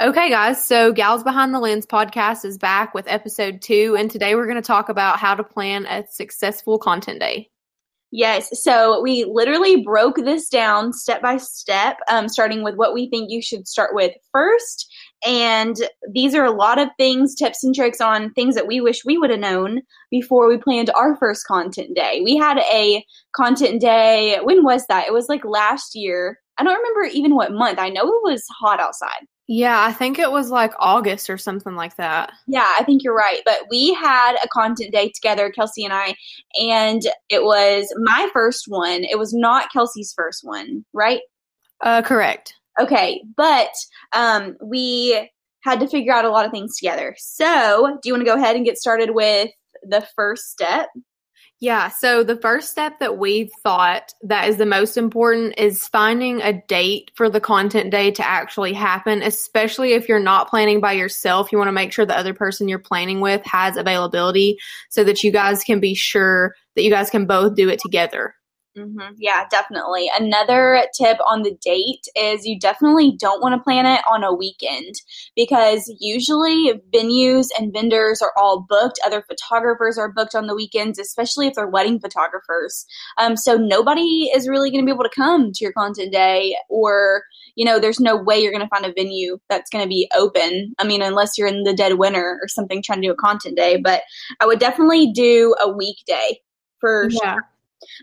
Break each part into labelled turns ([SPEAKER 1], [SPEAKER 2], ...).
[SPEAKER 1] Okay, guys, so Gals Behind the Lens podcast is back with episode two, and today we're going to talk about how to plan a successful content day.
[SPEAKER 2] Yes. So we literally broke this down step by step, um, starting with what we think you should start with first. And these are a lot of things, tips and tricks on things that we wish we would have known before we planned our first content day. We had a content day. When was that? It was like last year. I don't remember even what month. I know it was hot outside.
[SPEAKER 1] Yeah, I think it was like August or something like that.
[SPEAKER 2] Yeah, I think you're right. But we had a content day together, Kelsey and I, and it was my first one. It was not Kelsey's first one, right?
[SPEAKER 1] Uh, correct.
[SPEAKER 2] Okay, but um, we had to figure out a lot of things together. So, do you want to go ahead and get started with the first step?
[SPEAKER 1] Yeah. So the first step that we've thought that is the most important is finding a date for the content day to actually happen, especially if you're not planning by yourself. You want to make sure the other person you're planning with has availability so that you guys can be sure that you guys can both do it together.
[SPEAKER 2] Mm-hmm. Yeah, definitely. Another tip on the date is you definitely don't want to plan it on a weekend because usually venues and vendors are all booked. Other photographers are booked on the weekends, especially if they're wedding photographers. Um, so nobody is really going to be able to come to your content day, or you know, there's no way you're going to find a venue that's going to be open. I mean, unless you're in the dead winter or something trying to do a content day. But I would definitely do a weekday for yeah. sure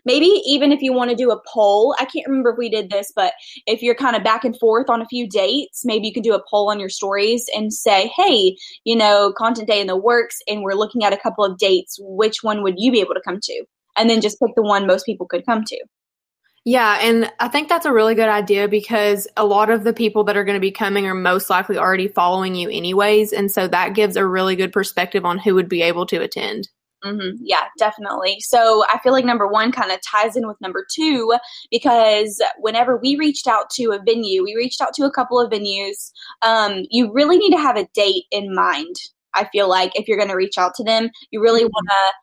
[SPEAKER 2] Maybe even if you want to do a poll, I can't remember if we did this, but if you're kind of back and forth on a few dates, maybe you could do a poll on your stories and say, hey, you know, content day in the works, and we're looking at a couple of dates. Which one would you be able to come to? And then just pick the one most people could come to.
[SPEAKER 1] Yeah, and I think that's a really good idea because a lot of the people that are going to be coming are most likely already following you, anyways. And so that gives a really good perspective on who would be able to attend.
[SPEAKER 2] Mm-hmm. Yeah, definitely. So I feel like number one kind of ties in with number two because whenever we reached out to a venue, we reached out to a couple of venues. Um, you really need to have a date in mind. I feel like if you're going to reach out to them, you really mm-hmm. want to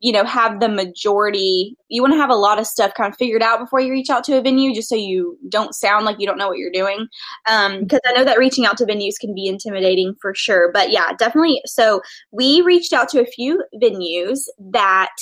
[SPEAKER 2] you know, have the majority, you want to have a lot of stuff kind of figured out before you reach out to a venue, just so you don't sound like you don't know what you're doing. Um, because I know that reaching out to venues can be intimidating for sure. But yeah, definitely. So we reached out to a few venues that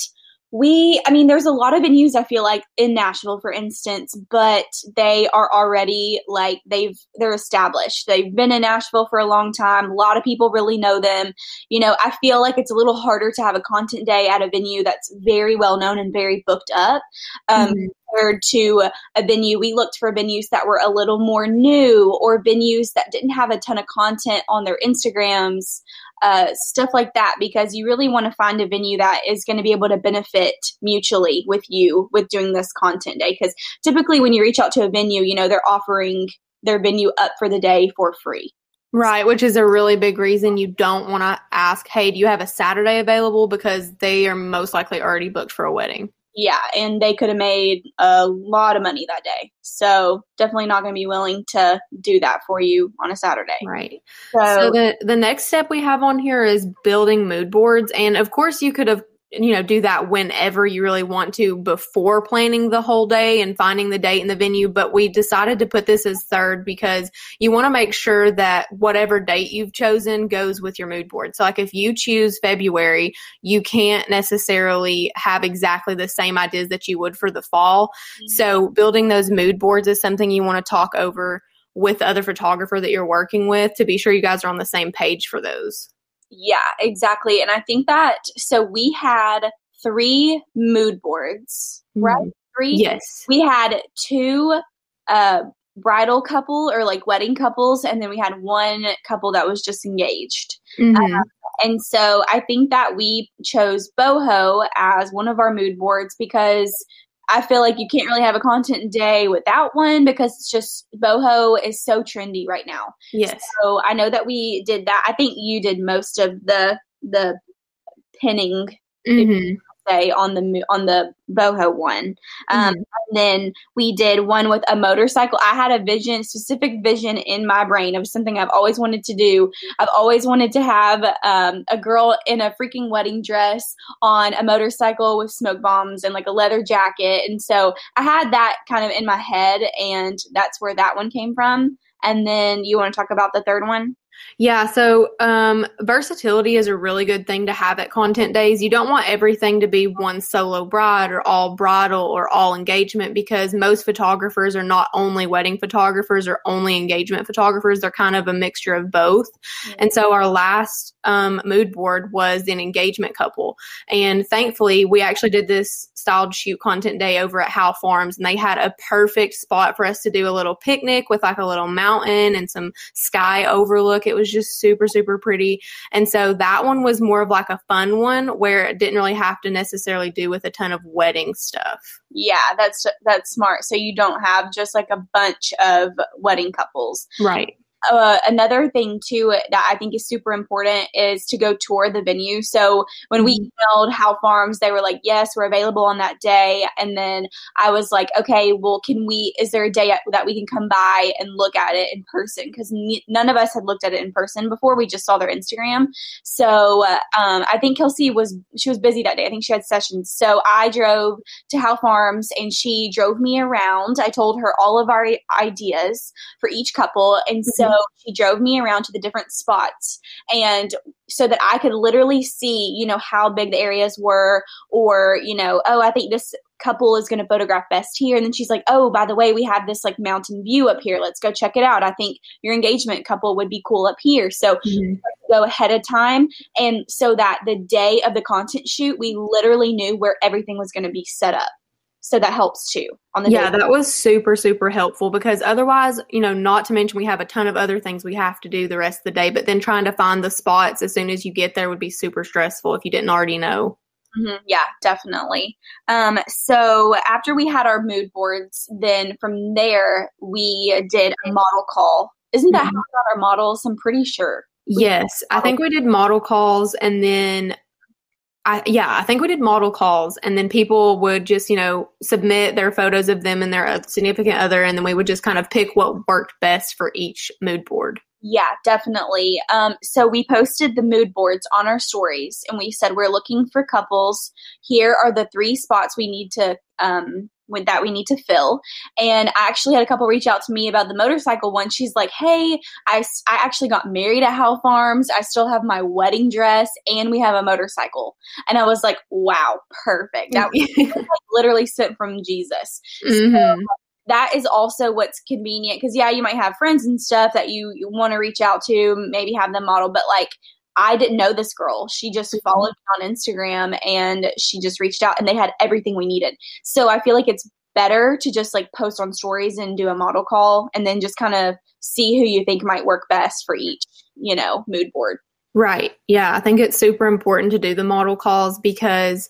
[SPEAKER 2] we i mean there's a lot of venues i feel like in nashville for instance but they are already like they've they're established. They've been in nashville for a long time. A lot of people really know them. You know i feel like it's a little harder to have a content day at a venue that's very well known and very booked up. Um, mm-hmm compared to a venue, we looked for venues that were a little more new or venues that didn't have a ton of content on their Instagrams uh, stuff like that because you really want to find a venue that is going to be able to benefit mutually with you with doing this content day because typically when you reach out to a venue you know they're offering their venue up for the day for free
[SPEAKER 1] Right, which is a really big reason you don't want to ask, hey, do you have a Saturday available? Because they are most likely already booked for a wedding.
[SPEAKER 2] Yeah, and they could have made a lot of money that day. So definitely not going to be willing to do that for you on a Saturday.
[SPEAKER 1] Right. So, so the the next step we have on here is building mood boards, and of course you could have you know do that whenever you really want to before planning the whole day and finding the date and the venue but we decided to put this as third because you want to make sure that whatever date you've chosen goes with your mood board. So like if you choose february you can't necessarily have exactly the same ideas that you would for the fall. Mm-hmm. so building those mood boards is something you want to talk over with the other photographer that you're working with to be sure you guys are on the same page for those
[SPEAKER 2] yeah, exactly. And I think that so we had three mood boards, right? Mm-hmm. Three.
[SPEAKER 1] Yes.
[SPEAKER 2] We had two uh bridal couple or like wedding couples and then we had one couple that was just engaged. Mm-hmm. Um, and so I think that we chose boho as one of our mood boards because I feel like you can't really have a content day without one because it's just boho is so trendy right now.
[SPEAKER 1] Yes.
[SPEAKER 2] So I know that we did that. I think you did most of the the pinning. Mm-hmm say on the on the boho one. Um, mm-hmm. and then we did one with a motorcycle. I had a vision specific vision in my brain of something i've always wanted to do. I've always wanted to have um, a girl in a freaking wedding dress on a motorcycle with smoke bombs and like a leather jacket. And so i had that kind of in my head and that's where that one came from. And then you want to talk about the third one?
[SPEAKER 1] Yeah, so um, versatility is a really good thing to have at content days. You don't want everything to be one solo bride or all bridal or all engagement because most photographers are not only wedding photographers or only engagement photographers. They're kind of a mixture of both. Mm-hmm. And so our last um, mood board was an engagement couple. And thankfully, we actually did this styled shoot content day over at Howe Farms, and they had a perfect spot for us to do a little picnic with like a little mountain and some sky overlook. It was just super, super pretty. And so that one was more of like a fun one where it didn't really have to necessarily do with a ton of wedding stuff.
[SPEAKER 2] Yeah, that's that's smart. So you don't have just like a bunch of wedding couples.
[SPEAKER 1] Right
[SPEAKER 2] uh, another thing too that I think is super important is to go tour the venue. So when we mm-hmm. emailed Howe Farms, they were like, "Yes, we're available on that day." And then I was like, "Okay, well, can we? Is there a day that we can come by and look at it in person? Because n- none of us had looked at it in person before. We just saw their Instagram. So uh, um, I think Kelsey was she was busy that day. I think she had sessions. So I drove to Howe Farms and she drove me around. I told her all of our ideas for each couple, and so she drove me around to the different spots and so that I could literally see, you know, how big the areas were or, you know, oh, I think this couple is going to photograph best here and then she's like, "Oh, by the way, we have this like mountain view up here. Let's go check it out. I think your engagement couple would be cool up here." So mm-hmm. go ahead of time and so that the day of the content shoot, we literally knew where everything was going to be set up so that helps too
[SPEAKER 1] on the yeah day. that was super super helpful because otherwise you know not to mention we have a ton of other things we have to do the rest of the day but then trying to find the spots as soon as you get there would be super stressful if you didn't already know
[SPEAKER 2] mm-hmm. yeah definitely um, so after we had our mood boards then from there we did a model call isn't that mm-hmm. how we got our models i'm pretty sure
[SPEAKER 1] yes i think we did model calls and then I, yeah, I think we did model calls, and then people would just, you know, submit their photos of them and their significant other, and then we would just kind of pick what worked best for each mood board.
[SPEAKER 2] Yeah, definitely. Um, so we posted the mood boards on our stories, and we said we're looking for couples. Here are the three spots we need to um, with that we need to fill. And I actually had a couple reach out to me about the motorcycle one. She's like, "Hey, I I actually got married at Howe Farms. I still have my wedding dress, and we have a motorcycle." And I was like, "Wow, perfect! That was literally sent from Jesus." Mm-hmm. So, that is also what's convenient because yeah you might have friends and stuff that you, you want to reach out to maybe have them model but like I didn't know this girl. She just mm-hmm. followed me on Instagram and she just reached out and they had everything we needed. So I feel like it's better to just like post on stories and do a model call and then just kind of see who you think might work best for each, you know, mood board.
[SPEAKER 1] Right. Yeah. I think it's super important to do the model calls because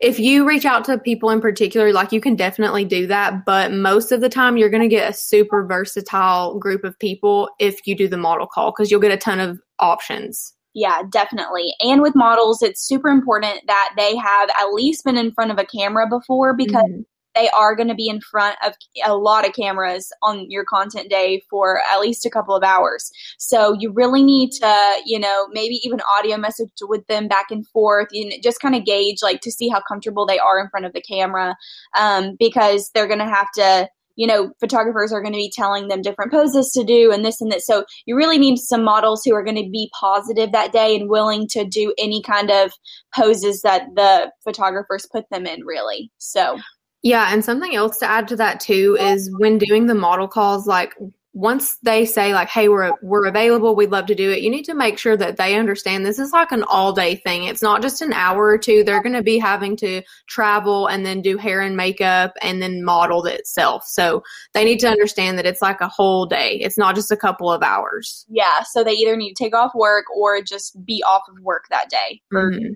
[SPEAKER 1] if you reach out to people in particular, like you can definitely do that, but most of the time you're going to get a super versatile group of people if you do the model call because you'll get a ton of options.
[SPEAKER 2] Yeah, definitely. And with models, it's super important that they have at least been in front of a camera before because mm-hmm. they are going to be in front of a lot of cameras on your content day for at least a couple of hours. So you really need to, you know, maybe even audio message with them back and forth, you know, just kind of gauge like to see how comfortable they are in front of the camera um, because they're going to have to you know, photographers are going to be telling them different poses to do and this and that. So you really need some models who are going to be positive that day and willing to do any kind of poses that the photographers put them in, really. So.
[SPEAKER 1] Yeah, and something else to add to that too is when doing the model calls, like once they say like hey we're we're available we'd love to do it you need to make sure that they understand this is like an all day thing. It's not just an hour or two. They're going to be having to travel and then do hair and makeup and then model itself. So they need to understand that it's like a whole day. It's not just a couple of hours.
[SPEAKER 2] Yeah so they either need to take off work or just be off of work that day mm-hmm.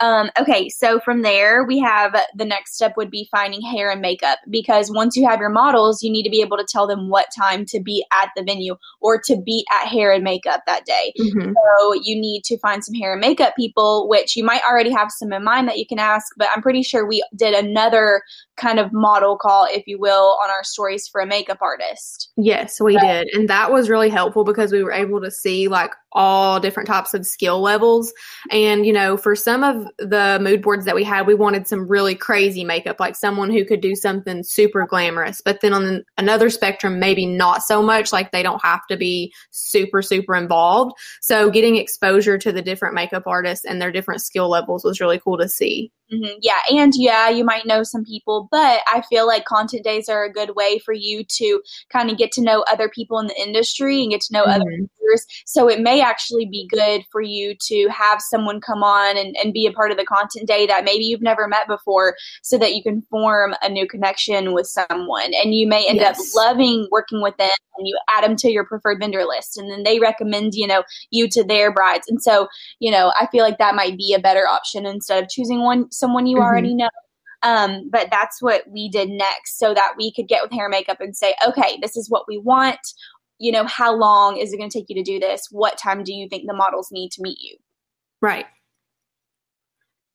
[SPEAKER 2] Um, okay, so from there, we have the next step would be finding hair and makeup because once you have your models, you need to be able to tell them what time to be at the venue or to be at hair and makeup that day. Mm-hmm. So you need to find some hair and makeup people, which you might already have some in mind that you can ask, but I'm pretty sure we did another kind of model call, if you will, on our stories for a makeup artist.
[SPEAKER 1] Yes, we did. And that was really helpful because we were able to see like all different types of skill levels. And, you know, for some of the mood boards that we had, we wanted some really crazy makeup, like someone who could do something super glamorous. But then on another spectrum, maybe not so much, like they don't have to be super, super involved. So getting exposure to the different makeup artists and their different skill levels was really cool to see.
[SPEAKER 2] Mm-hmm. Yeah, and yeah, you might know some people, but I feel like content days are a good way for you to kind of get to know other people in the industry and get to know mm-hmm. other viewers. So it may actually be good for you to have someone come on and, and be a part of the content day that maybe you've never met before so that you can form a new connection with someone. And you may end yes. up loving working with them and you add them to your preferred vendor list and then they recommend, you know, you to their brides. And so, you know, I feel like that might be a better option instead of choosing one someone you mm-hmm. already know. Um, but that's what we did next so that we could get with hair makeup and say, okay, this is what we want. You know, how long is it going to take you to do this? What time do you think the models need to meet you?
[SPEAKER 1] Right.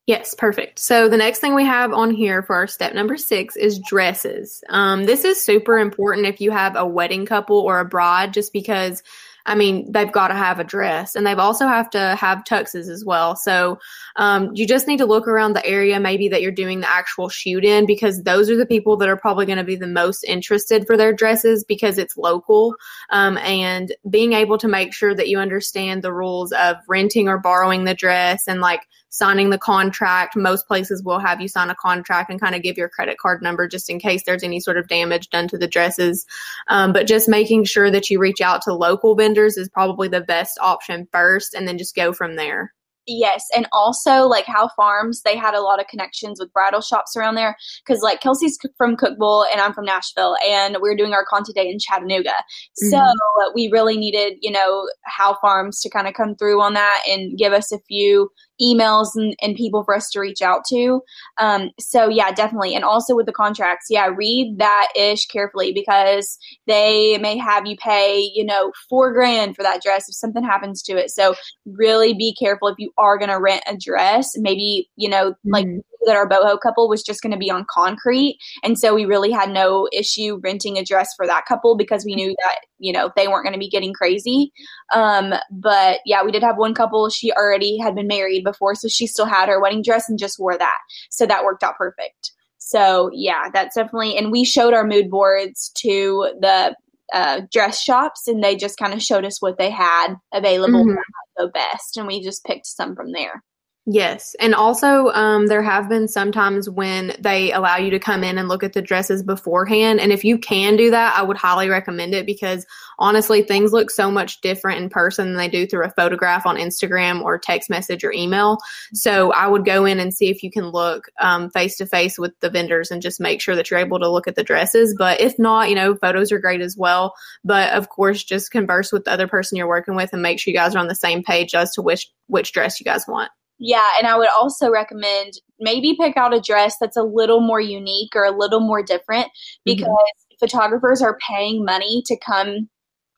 [SPEAKER 1] Yes, perfect. So the next thing we have on here for our step number six is dresses. Um, this is super important if you have a wedding couple or a bride, just because I mean, they've got to have a dress and they've also have to have tuxes as well. So um, you just need to look around the area maybe that you're doing the actual shoot in because those are the people that are probably going to be the most interested for their dresses because it's local. Um, and being able to make sure that you understand the rules of renting or borrowing the dress and like signing the contract. Most places will have you sign a contract and kind of give your credit card number just in case there's any sort of damage done to the dresses. Um, but just making sure that you reach out to local vendors is probably the best option first and then just go from there.
[SPEAKER 2] Yes, and also like Howe Farms, they had a lot of connections with bridal shops around there because like Kelsey's from Cookeville and I'm from Nashville, and we are doing our con day in Chattanooga. Mm-hmm. So we really needed, you know, Howe Farms to kind of come through on that and give us a few emails and, and people for us to reach out to. Um, so yeah, definitely. And also with the contracts, yeah, read that ish carefully because they may have you pay, you know, four grand for that dress if something happens to it. So really be careful if you are going to rent a dress. Maybe, you know, mm-hmm. like that our boho couple was just going to be on concrete. And so we really had no issue renting a dress for that couple because we knew that, you know, they weren't going to be getting crazy. Um, but yeah, we did have one couple. She already had been married before, so she still had her wedding dress and just wore that. So that worked out perfect. So yeah, that's definitely, and we showed our mood boards to the uh, dress shops and they just kind of showed us what they had available mm-hmm. the best and we just picked some from there
[SPEAKER 1] Yes. And also, um, there have been sometimes when they allow you to come in and look at the dresses beforehand. And if you can do that, I would highly recommend it because honestly, things look so much different in person than they do through a photograph on Instagram or text message or email. So I would go in and see if you can look face to face with the vendors and just make sure that you're able to look at the dresses. But if not, you know, photos are great as well. But of course, just converse with the other person you're working with and make sure you guys are on the same page as to which, which dress you guys want.
[SPEAKER 2] Yeah, and I would also recommend maybe pick out a dress that's a little more unique or a little more different mm-hmm. because mm-hmm. photographers are paying money to come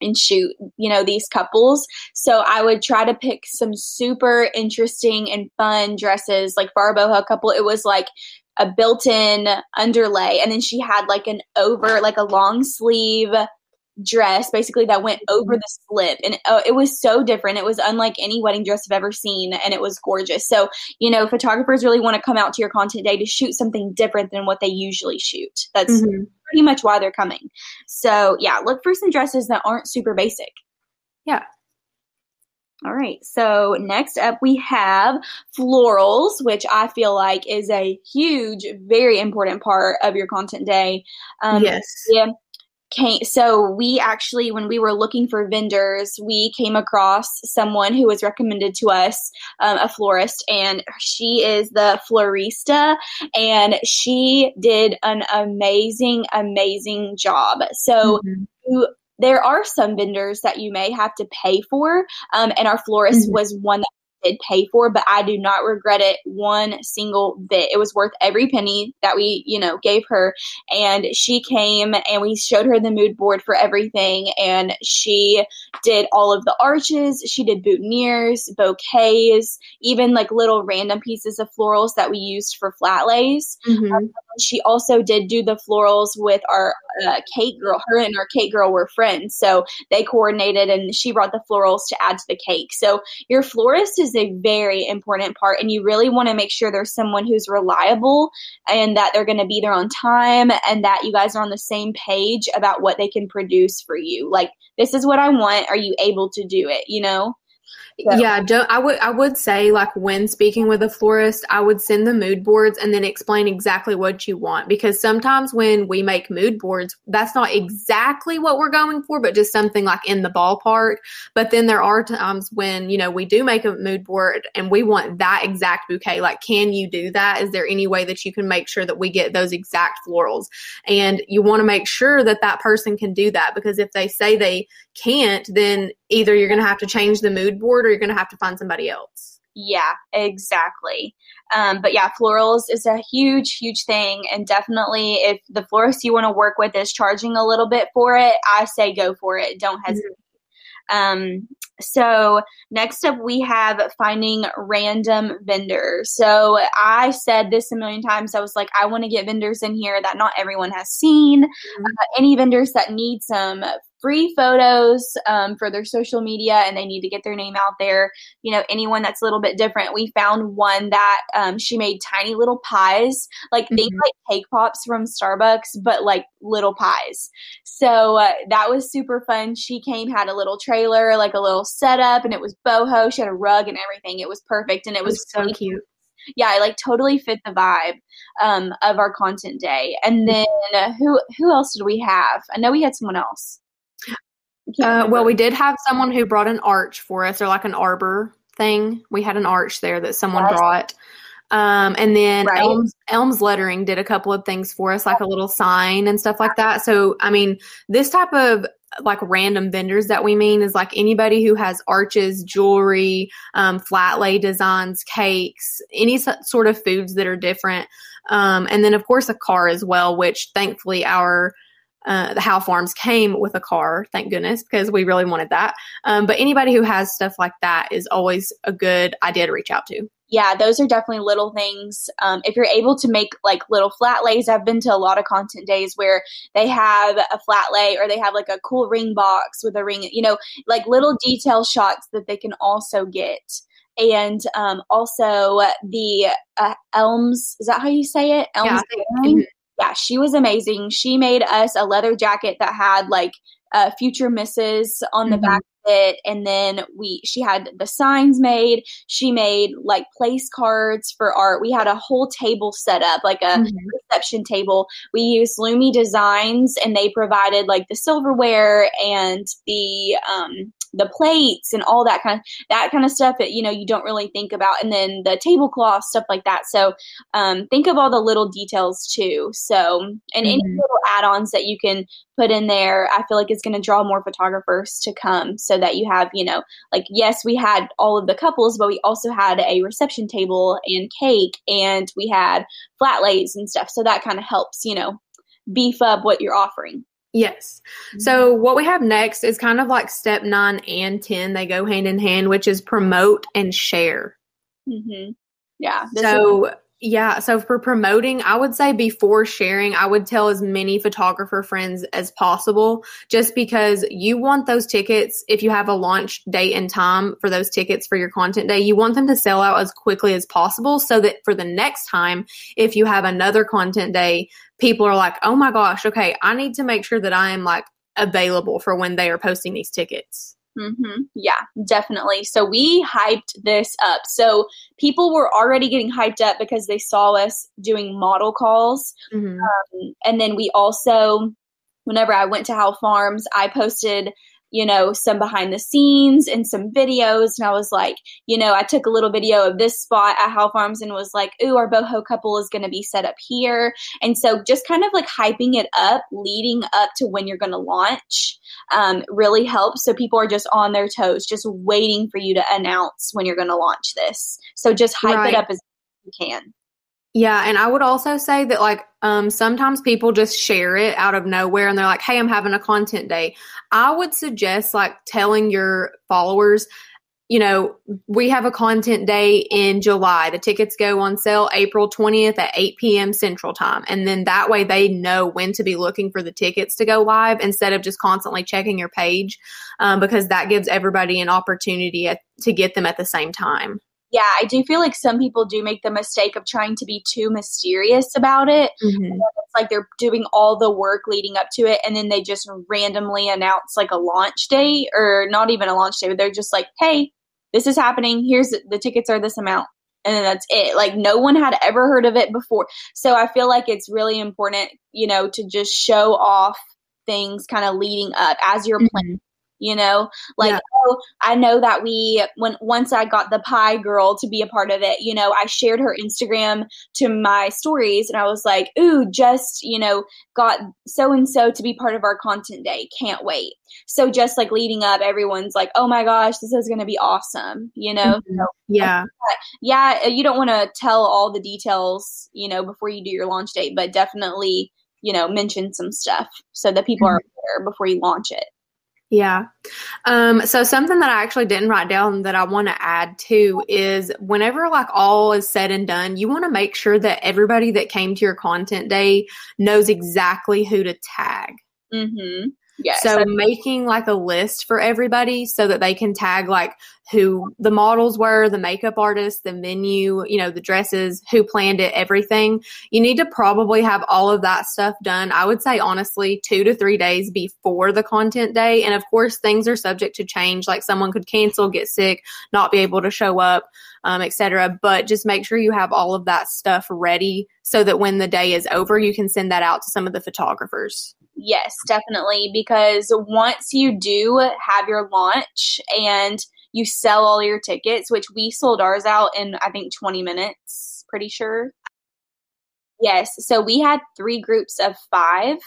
[SPEAKER 2] and shoot, you know, these couples. So I would try to pick some super interesting and fun dresses. Like boho couple, it was like a built-in underlay and then she had like an over like a long sleeve dress basically that went over mm-hmm. the slip and uh, it was so different it was unlike any wedding dress i've ever seen and it was gorgeous so you know photographers really want to come out to your content day to shoot something different than what they usually shoot that's mm-hmm. pretty much why they're coming so yeah look for some dresses that aren't super basic
[SPEAKER 1] yeah
[SPEAKER 2] all right. So next up we have florals, which I feel like is a huge, very important part of your content day.
[SPEAKER 1] Um, yes.
[SPEAKER 2] Yeah came so we actually when we were looking for vendors we came across someone who was recommended to us um, a florist and she is the florista and she did an amazing amazing job so mm-hmm. you, there are some vendors that you may have to pay for um, and our florist mm-hmm. was one that did pay for, but I do not regret it one single bit. It was worth every penny that we, you know, gave her. And she came and we showed her the mood board for everything. And she did all of the arches. She did boutonnieres, bouquets, even like little random pieces of florals that we used for flat lays. Mm-hmm. Um, she also did do the florals with our uh, cake girl. Her and our cake girl were friends, so they coordinated, and she brought the florals to add to the cake. So your florist is a very important part, and you really want to make sure there's someone who's reliable and that they're going to be there on time, and that you guys are on the same page about what they can produce for you. Like this is what I want. Are you able to do it? You know.
[SPEAKER 1] So. Yeah, Joe, I would I would say like when speaking with a florist, I would send the mood boards and then explain exactly what you want because sometimes when we make mood boards, that's not exactly what we're going for, but just something like in the ballpark. But then there are times when, you know, we do make a mood board and we want that exact bouquet. Like, can you do that? Is there any way that you can make sure that we get those exact florals? And you want to make sure that that person can do that because if they say they can't, then either you're going to have to change the mood board or you're going to have to find somebody else.
[SPEAKER 2] Yeah, exactly. Um, but yeah, florals is a huge, huge thing. And definitely, if the florist you want to work with is charging a little bit for it, I say go for it. Don't mm-hmm. hesitate. Mm-hmm. Um, so next up, we have finding random vendors. So I said this a million times. I was like, I want to get vendors in here that not everyone has seen. Mm-hmm. Uh, any vendors that need some free photos um, for their social media and they need to get their name out there. You know, anyone that's a little bit different. We found one that um, she made tiny little pies, like mm-hmm. think like cake pops from Starbucks, but like little pies. So uh, that was super fun. She came, had a little trailer, like a little setup, and it was boho. She had a rug and everything. It was perfect, and it was,
[SPEAKER 1] was so cute
[SPEAKER 2] yeah, I like totally fit the vibe um, of our content day. And then uh, who who else did we have? I know we had someone else.
[SPEAKER 1] Uh, well, we did have someone who brought an arch for us, or like an arbor thing. We had an arch there that someone brought. Um, and then right. Elms, Elms Lettering did a couple of things for us, like a little sign and stuff like that. So, I mean, this type of like random vendors that we mean is like anybody who has arches, jewelry, um, flat lay designs, cakes, any sort of foods that are different. Um, and then, of course, a car as well, which thankfully our uh, the Howe Farms came with a car, thank goodness, because we really wanted that. Um, but anybody who has stuff like that is always a good idea to reach out to.
[SPEAKER 2] Yeah, those are definitely little things. Um, if you're able to make like little flat lays, I've been to a lot of content days where they have a flat lay or they have like a cool ring box with a ring, you know, like little detail shots that they can also get and um, also the uh, Elms. Is that how you say it? Elms. Yeah yeah, she was amazing. She made us a leather jacket that had like uh, future misses on the mm-hmm. back of it, and then we she had the signs made. She made like place cards for art. We had a whole table set up, like a mm-hmm. reception table. We used Lumi Designs, and they provided like the silverware and the um, the plates and all that kind of that kind of stuff that you know you don't really think about and then the tablecloth stuff like that so um, think of all the little details too so and mm-hmm. any little add-ons that you can put in there i feel like it's going to draw more photographers to come so that you have you know like yes we had all of the couples but we also had a reception table and cake and we had flat lays and stuff so that kind of helps you know beef up what you're offering
[SPEAKER 1] Yes. Mm-hmm. So what we have next is kind of like step nine and 10. They go hand in hand, which is promote and share.
[SPEAKER 2] Mm-hmm. Yeah.
[SPEAKER 1] So, yeah. So for promoting, I would say before sharing, I would tell as many photographer friends as possible, just because you want those tickets. If you have a launch date and time for those tickets for your content day, you want them to sell out as quickly as possible so that for the next time, if you have another content day, people are like, oh my gosh, okay, I need to make sure that I am like available for when they are posting these tickets.
[SPEAKER 2] Mm-hmm. Yeah, definitely. So we hyped this up. So people were already getting hyped up because they saw us doing model calls. Mm-hmm. Um, and then we also, whenever I went to Howe Farms, I posted you know, some behind the scenes and some videos. And I was like, you know, I took a little video of this spot at Howe Farms and was like, ooh, our boho couple is going to be set up here. And so just kind of like hyping it up, leading up to when you're going to launch um, really helps. So people are just on their toes, just waiting for you to announce when you're going to launch this. So just hype right. it up as you can.
[SPEAKER 1] Yeah, and I would also say that like um, sometimes people just share it out of nowhere and they're like, "Hey, I'm having a content day." I would suggest like telling your followers you know, we have a content day in July. The tickets go on sale April 20th at 8 p.m. Central Time. And then that way they know when to be looking for the tickets to go live instead of just constantly checking your page um, because that gives everybody an opportunity at, to get them at the same time.
[SPEAKER 2] Yeah, I do feel like some people do make the mistake of trying to be too mysterious about it. Mm-hmm. It's like they're doing all the work leading up to it, and then they just randomly announce like a launch date, or not even a launch date, but they're just like, hey, this is happening. Here's the tickets are this amount. And then that's it. Like no one had ever heard of it before. So I feel like it's really important, you know, to just show off things kind of leading up as you're mm-hmm. planning you know? Like yeah. oh i know that we when once i got the pie girl to be a part of it you know i shared her instagram to my stories and i was like ooh just you know got so and so to be part of our content day. Can't wait. So just like leading up everyone's like oh my gosh this is going to be awesome you know? Mm-hmm. so,
[SPEAKER 1] yeah.
[SPEAKER 2] yeah you don't want to tell all the details you know before you do your launch date but definitely you know mention some stuff so that people mm-hmm. are aware before you launch it
[SPEAKER 1] yeah. Um, so something that I actually didn't write down that I want to add to is whenever like all is said and done, you want to make sure that everybody that came to your content day knows exactly who to tag.
[SPEAKER 2] Mm-hmm.
[SPEAKER 1] Yes. So making like a list for everybody so that they can tag like who the models were, the makeup artist, the menu, you know, the dresses, who planned it, everything. You need to probably have all of that stuff done. I would say honestly, two to three days before the content day. And of course, things are subject to change. Like someone could cancel, get sick, not be able to show up, um, etc. But just make sure you have all of that stuff ready so that when the day is over, you can send that out to some of the photographers.
[SPEAKER 2] Yes, definitely. Because once you do have your launch and you sell all your tickets, which we sold ours out in, I think, 20 minutes, pretty sure. Yes. So we had three groups of five.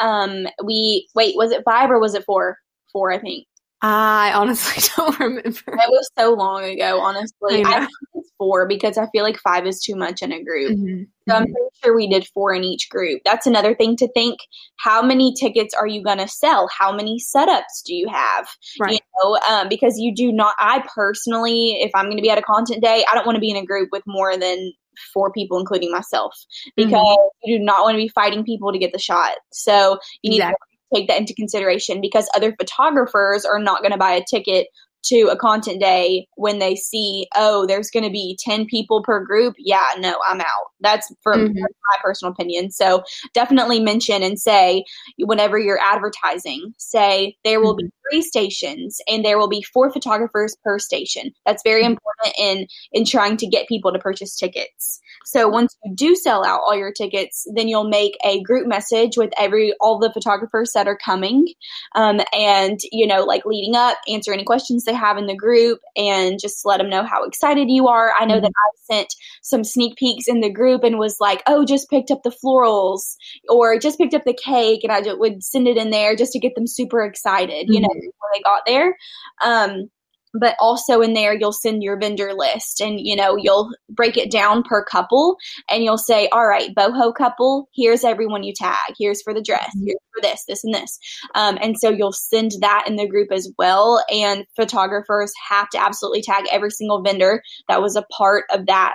[SPEAKER 2] Um, we, wait, was it five or was it four? Four, I think.
[SPEAKER 1] I honestly don't remember. It
[SPEAKER 2] was so long ago, honestly. I, I think it's four because I feel like five is too much in a group. Mm-hmm. So I'm mm-hmm. pretty sure we did four in each group. That's another thing to think. How many tickets are you going to sell? How many setups do you have?
[SPEAKER 1] Right.
[SPEAKER 2] You know, um, because you do not, I personally, if I'm going to be at a content day, I don't want to be in a group with more than four people, including myself, because mm-hmm. you do not want to be fighting people to get the shot. So you need exactly. to take that into consideration because other photographers are not going to buy a ticket to a content day when they see, oh, there's going to be 10 people per group. Yeah, no, I'm out. That's from mm-hmm. my personal opinion. So definitely mention and say, whenever you're advertising, say there will mm-hmm. be three stations and there will be four photographers per station. That's very mm-hmm. important in, in trying to get people to purchase tickets. So once you do sell out all your tickets, then you'll make a group message with every all the photographers that are coming, um, and you know, like leading up, answer any questions they have in the group, and just let them know how excited you are. I know mm-hmm. that I sent some sneak peeks in the group and was like, "Oh, just picked up the florals," or "Just picked up the cake," and I would send it in there just to get them super excited. Mm-hmm. You know, mm-hmm. when they got there. Um, but also in there you'll send your vendor list and you know you'll break it down per couple and you'll say all right boho couple here's everyone you tag here's for the dress mm-hmm. here's for this this and this um, and so you'll send that in the group as well and photographers have to absolutely tag every single vendor that was a part of that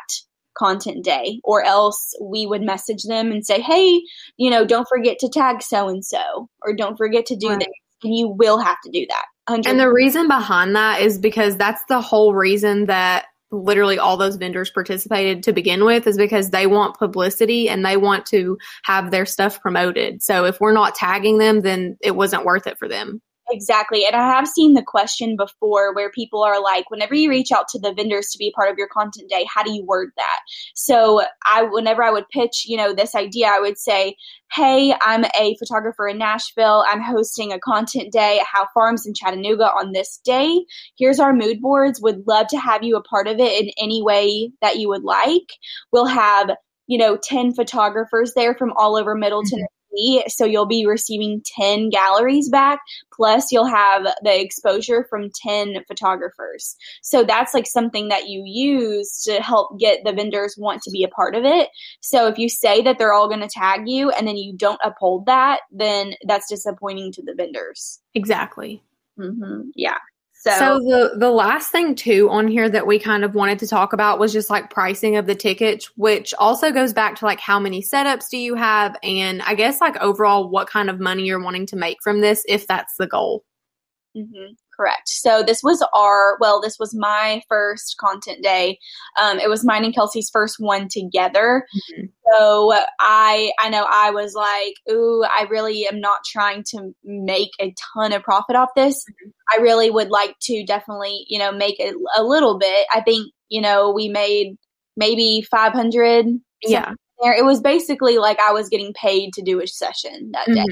[SPEAKER 2] content day or else we would message them and say hey you know don't forget to tag so and so or don't forget to do right. this and you will have to do that
[SPEAKER 1] 100. And the reason behind that is because that's the whole reason that literally all those vendors participated to begin with is because they want publicity and they want to have their stuff promoted. So if we're not tagging them, then it wasn't worth it for them.
[SPEAKER 2] Exactly. And I have seen the question before where people are like, whenever you reach out to the vendors to be part of your content day, how do you word that? So I, whenever I would pitch, you know, this idea, I would say, Hey, I'm a photographer in Nashville. I'm hosting a content day at Howe Farms in Chattanooga on this day. Here's our mood boards. Would love to have you a part of it in any way that you would like. We'll have you know 10 photographers there from all over middle mm-hmm. So you'll be receiving 10 galleries back, plus you'll have the exposure from 10 photographers. So that's like something that you use to help get the vendors want to be a part of it. So if you say that they're all going to tag you and then you don't uphold that, then that's disappointing to the vendors.
[SPEAKER 1] Exactly.
[SPEAKER 2] Mm-hmm. Yeah.
[SPEAKER 1] So, so, the the last thing too on here that we kind of wanted to talk about was just like pricing of the tickets, which also goes back to like how many setups do you have, and I guess like overall what kind of money you're wanting to make from this, if that's the goal.
[SPEAKER 2] Mm-hmm. Correct. So this was our well, this was my first content day. Um, it was mine and Kelsey's first one together. Mm-hmm. So I I know I was like, ooh, I really am not trying to make a ton of profit off this. Mm-hmm. I really would like to definitely, you know, make it a little bit. I think, you know, we made maybe 500
[SPEAKER 1] yeah
[SPEAKER 2] there it was basically like i was getting paid to do a session that day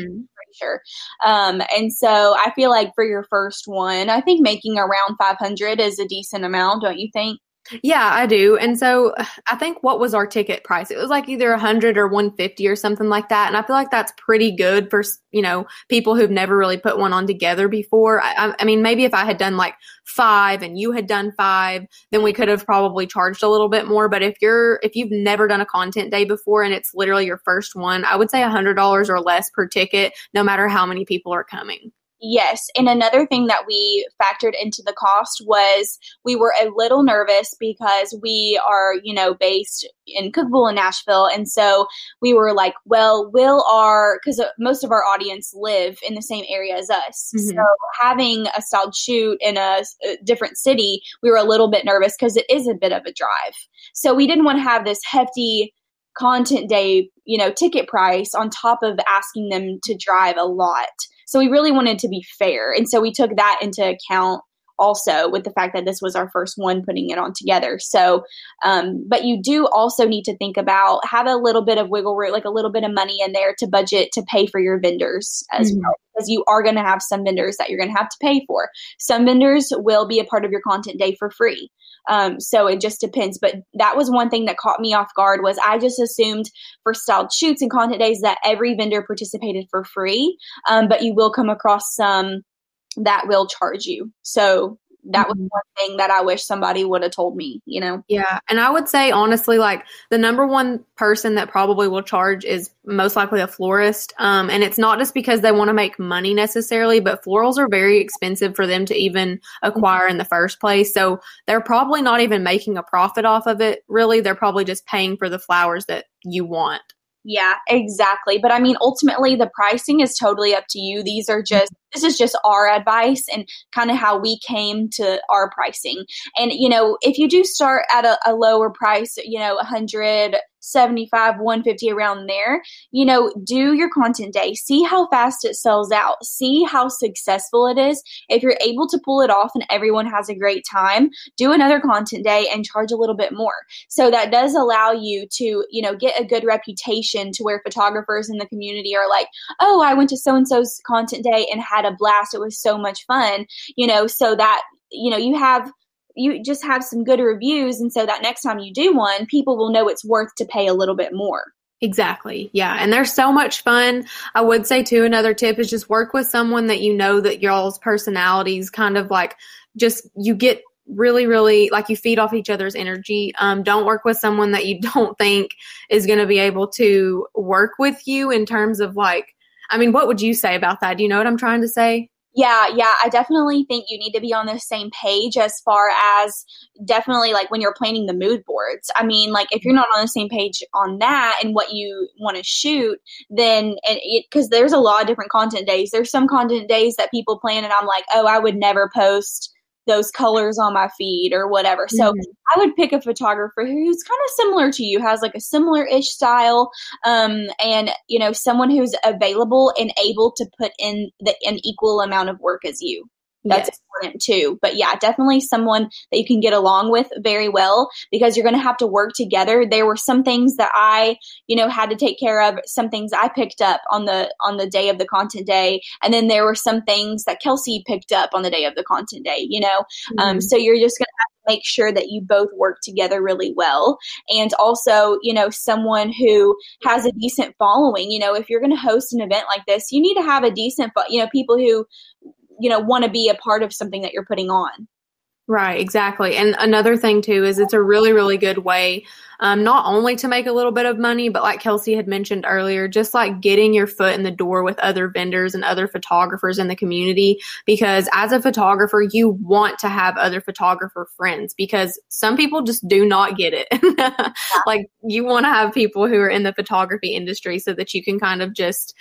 [SPEAKER 2] sure. Um, and so I feel like for your first one, I think making around 500 is a decent amount, don't you think?
[SPEAKER 1] Yeah, I do. And so I think what was our ticket price? It was like either 100 or 150 or something like that. And I feel like that's pretty good for, you know, people who've never really put one on together before. I, I mean, maybe if I had done like five and you had done five, then we could have probably charged a little bit more. But if you're, if you've never done a content day before and it's literally your first one, I would say $100 or less per ticket, no matter how many people are coming.
[SPEAKER 2] Yes. And another thing that we factored into the cost was we were a little nervous because we are, you know, based in Cookeville and Nashville. And so we were like, well, will our, because uh, most of our audience live in the same area as us. Mm-hmm. So having a styled shoot in a, a different city, we were a little bit nervous because it is a bit of a drive. So we didn't want to have this hefty content day, you know, ticket price on top of asking them to drive a lot. So we really wanted to be fair. And so we took that into account also with the fact that this was our first one putting it on together. So, um, but you do also need to think about have a little bit of wiggle room, like a little bit of money in there to budget to pay for your vendors as mm-hmm. well, because you are going to have some vendors that you're going to have to pay for. Some vendors will be a part of your content day for free. Um, so it just depends. But that was one thing that caught me off guard was I just assumed for styled shoots and content days that every vendor participated for free. Um, but you will come across some that will charge you. So that was mm-hmm. one thing that I wish somebody would have told me, you know?
[SPEAKER 1] Yeah. And I would say, honestly, like the number one person that probably will charge is most likely a florist. Um, and it's not just because they want to make money necessarily, but florals are very expensive for them to even acquire in the first place. So they're probably not even making a profit off of it, really. They're probably just paying for the flowers that you want.
[SPEAKER 2] Yeah, exactly. But I mean, ultimately, the pricing is totally up to you. These are just, this is just our advice and kind of how we came to our pricing. And, you know, if you do start at a, a lower price, you know, 100, 75, 150 around there, you know, do your content day. See how fast it sells out. See how successful it is. If you're able to pull it off and everyone has a great time, do another content day and charge a little bit more. So that does allow you to, you know, get a good reputation to where photographers in the community are like, "Oh, I went to so and so's content day and had a blast. It was so much fun." You know, so that you know, you have you just have some good reviews and so that next time you do one people will know it's worth to pay a little bit more
[SPEAKER 1] Exactly. Yeah. And they're so much fun. I would say too, another tip is just work with someone that you know that y'all's personalities kind of like just you get really, really like you feed off each other's energy. Um, don't work with someone that you don't think is going to be able to work with you in terms of like, I mean, what would you say about that? Do you know what I'm trying to say?
[SPEAKER 2] Yeah, yeah, I definitely think you need to be on the same page as far as definitely like when you're planning the mood boards. I mean, like if you're not on the same page on that and what you want to shoot, then because there's a lot of different content days. There's some content days that people plan and I'm like, oh, I would never post those colors on my feed or whatever. So mm-hmm. I would pick a photographer who's kind of similar to you, has like a similar ish style, um, and you know, someone who's available and able to put in the an equal amount of work as you that's yes. important too. But yeah, definitely someone that you can get along with very well because you're going to have to work together. There were some things that I, you know, had to take care of, some things I picked up on the on the day of the content day, and then there were some things that Kelsey picked up on the day of the content day, you know. Um, mm-hmm. Um, so you're just going to have to make sure that you both work together really well and also you know someone who has a decent following you know if you're going to host an event like this you need to have a decent you know people who you know want to be a part of something that you're putting on
[SPEAKER 1] Right, exactly. And another thing too is it's a really, really good way, um, not only to make a little bit of money, but like Kelsey had mentioned earlier, just like getting your foot in the door with other vendors and other photographers in the community. Because as a photographer, you want to have other photographer friends because some people just do not get it. like you want to have people who are in the photography industry so that you can kind of just,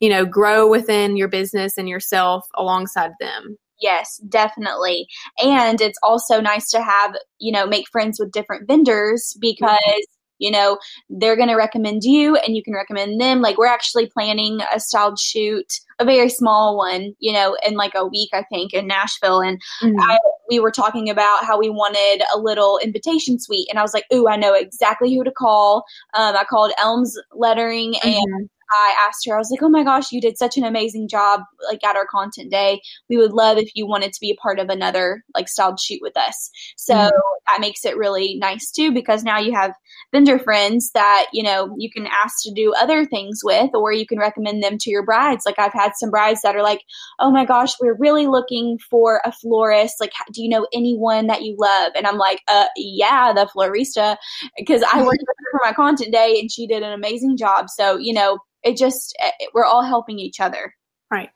[SPEAKER 1] you know, grow within your business and yourself alongside them.
[SPEAKER 2] Yes, definitely. And it's also nice to have, you know, make friends with different vendors because, you know, they're going to recommend you and you can recommend them. Like, we're actually planning a styled shoot, a very small one, you know, in like a week, I think, in Nashville. And mm-hmm. I, we were talking about how we wanted a little invitation suite. And I was like, ooh, I know exactly who to call. Um, I called Elms Lettering and mm-hmm. I asked her, I was like, oh my gosh, you did such an amazing job like at our content day. We would love if you wanted to be a part of another like styled shoot with us. So mm-hmm. that makes it really nice too because now you have vendor friends that, you know, you can ask to do other things with or you can recommend them to your brides. Like I've had some brides that are like, oh my gosh, we're really looking for a florist. Like, do you know anyone that you love? And I'm like, uh, yeah, the florista because I worked with her for my content day and she did an amazing job. So, you know, it just it, eh, we're all helping each other.
[SPEAKER 1] Right.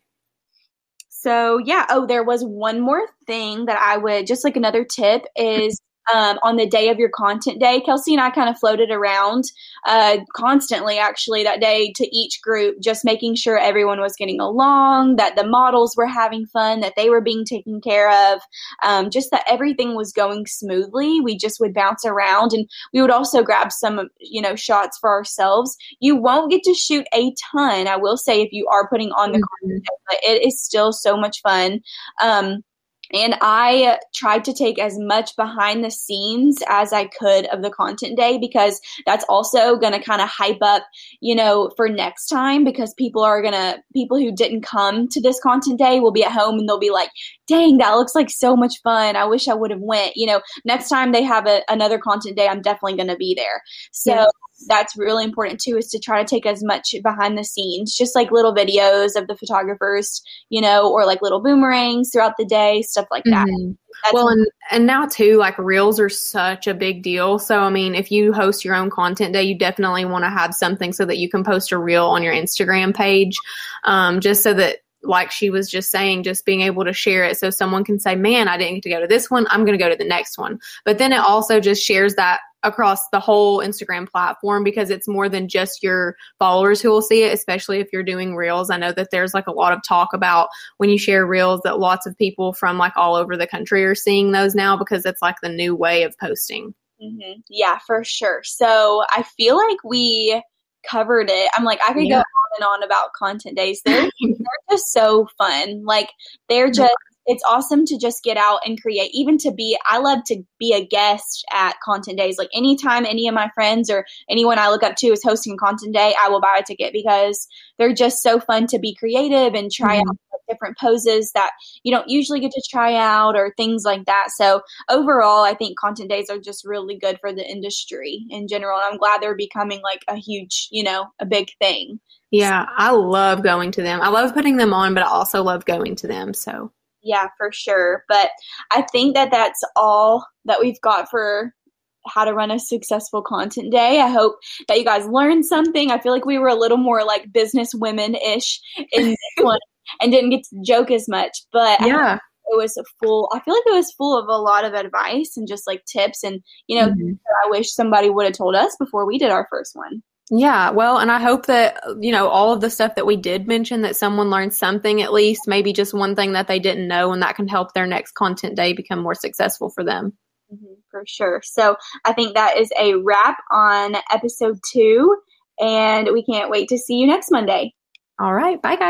[SPEAKER 2] So yeah. Oh there was one more thing that i would just like another tip is um, on the day of your content day. Kelsey and I kind of floated around uh, constantly, actually, that day to each group, just making sure everyone was getting along, that the models were having fun, that they were being taken care of, um, just that everything was going smoothly. We just would bounce around and we would also grab some, you know, shots for ourselves. You won't get to shoot a ton, I will say, if you are putting on the mm-hmm. content, but it is still so much fun. Um, and I tried to take as much behind the scenes as I could of the content day because that's also going to kind of hype up, you know, for next time because people are going to, people who didn't come to this content day will be at home and they'll be like, dang, that looks like so much fun. I wish I would have went. You know, next time they have a, another content day, I'm definitely going to be there. So yeah. That's really important too, is to try to take as much behind the scenes, just like little videos of the photographers, you know, or like little boomerangs throughout the day, stuff like that. Mm-hmm.
[SPEAKER 1] well, and and now too, like reels are such a big deal. So I mean, if you host your own content day, you definitely want to have something so that you can post a reel on your Instagram page, um, just so that like she was just saying, just being able to share it so someone can say, man, I didn't get to go to this one. I'm going to go to the next one. But then it also just shares that across the whole Instagram platform because it's more than just your followers who will see it, especially if you're doing reels. I know that there's like a lot of talk about when you share reels that lots of people from like all over the country are seeing those now because it's like the new way of posting.
[SPEAKER 2] Mm-hmm. Yeah, for sure. So I feel like we covered it. I'm like, I could yeah. go on and on about content days. They're, they're just so fun. Like, they're just, it's awesome to just get out and create. Even to be, I love to be a guest at content days. Like, anytime any of my friends or anyone I look up to is hosting content day, I will buy a ticket because they're just so fun to be creative and try mm-hmm. out different poses that you don't usually get to try out or things like that. So overall, I think content days are just really good for the industry in general. And I'm glad they're becoming like a huge, you know, a big thing.
[SPEAKER 1] Yeah, I love going to them. I love putting them on, but I also love going to them. So
[SPEAKER 2] yeah, for sure. But I think that that's all that we've got for how to run a successful content day. I hope that you guys learned something. I feel like we were a little more like business women ish in this one and didn't get to joke as much. But
[SPEAKER 1] yeah.
[SPEAKER 2] it was a full i feel like it was full of a lot of advice and just like tips and you know mm-hmm. i wish somebody would have told us before we did our first one
[SPEAKER 1] yeah, well, and I hope that, you know, all of the stuff that we did mention, that someone learned something at least, maybe just one thing that they didn't know, and that can help their next content day become more successful for them.
[SPEAKER 2] Mm-hmm, for sure. So I think that is a wrap on episode two, and we can't wait to see you next Monday.
[SPEAKER 1] All right. Bye, guys.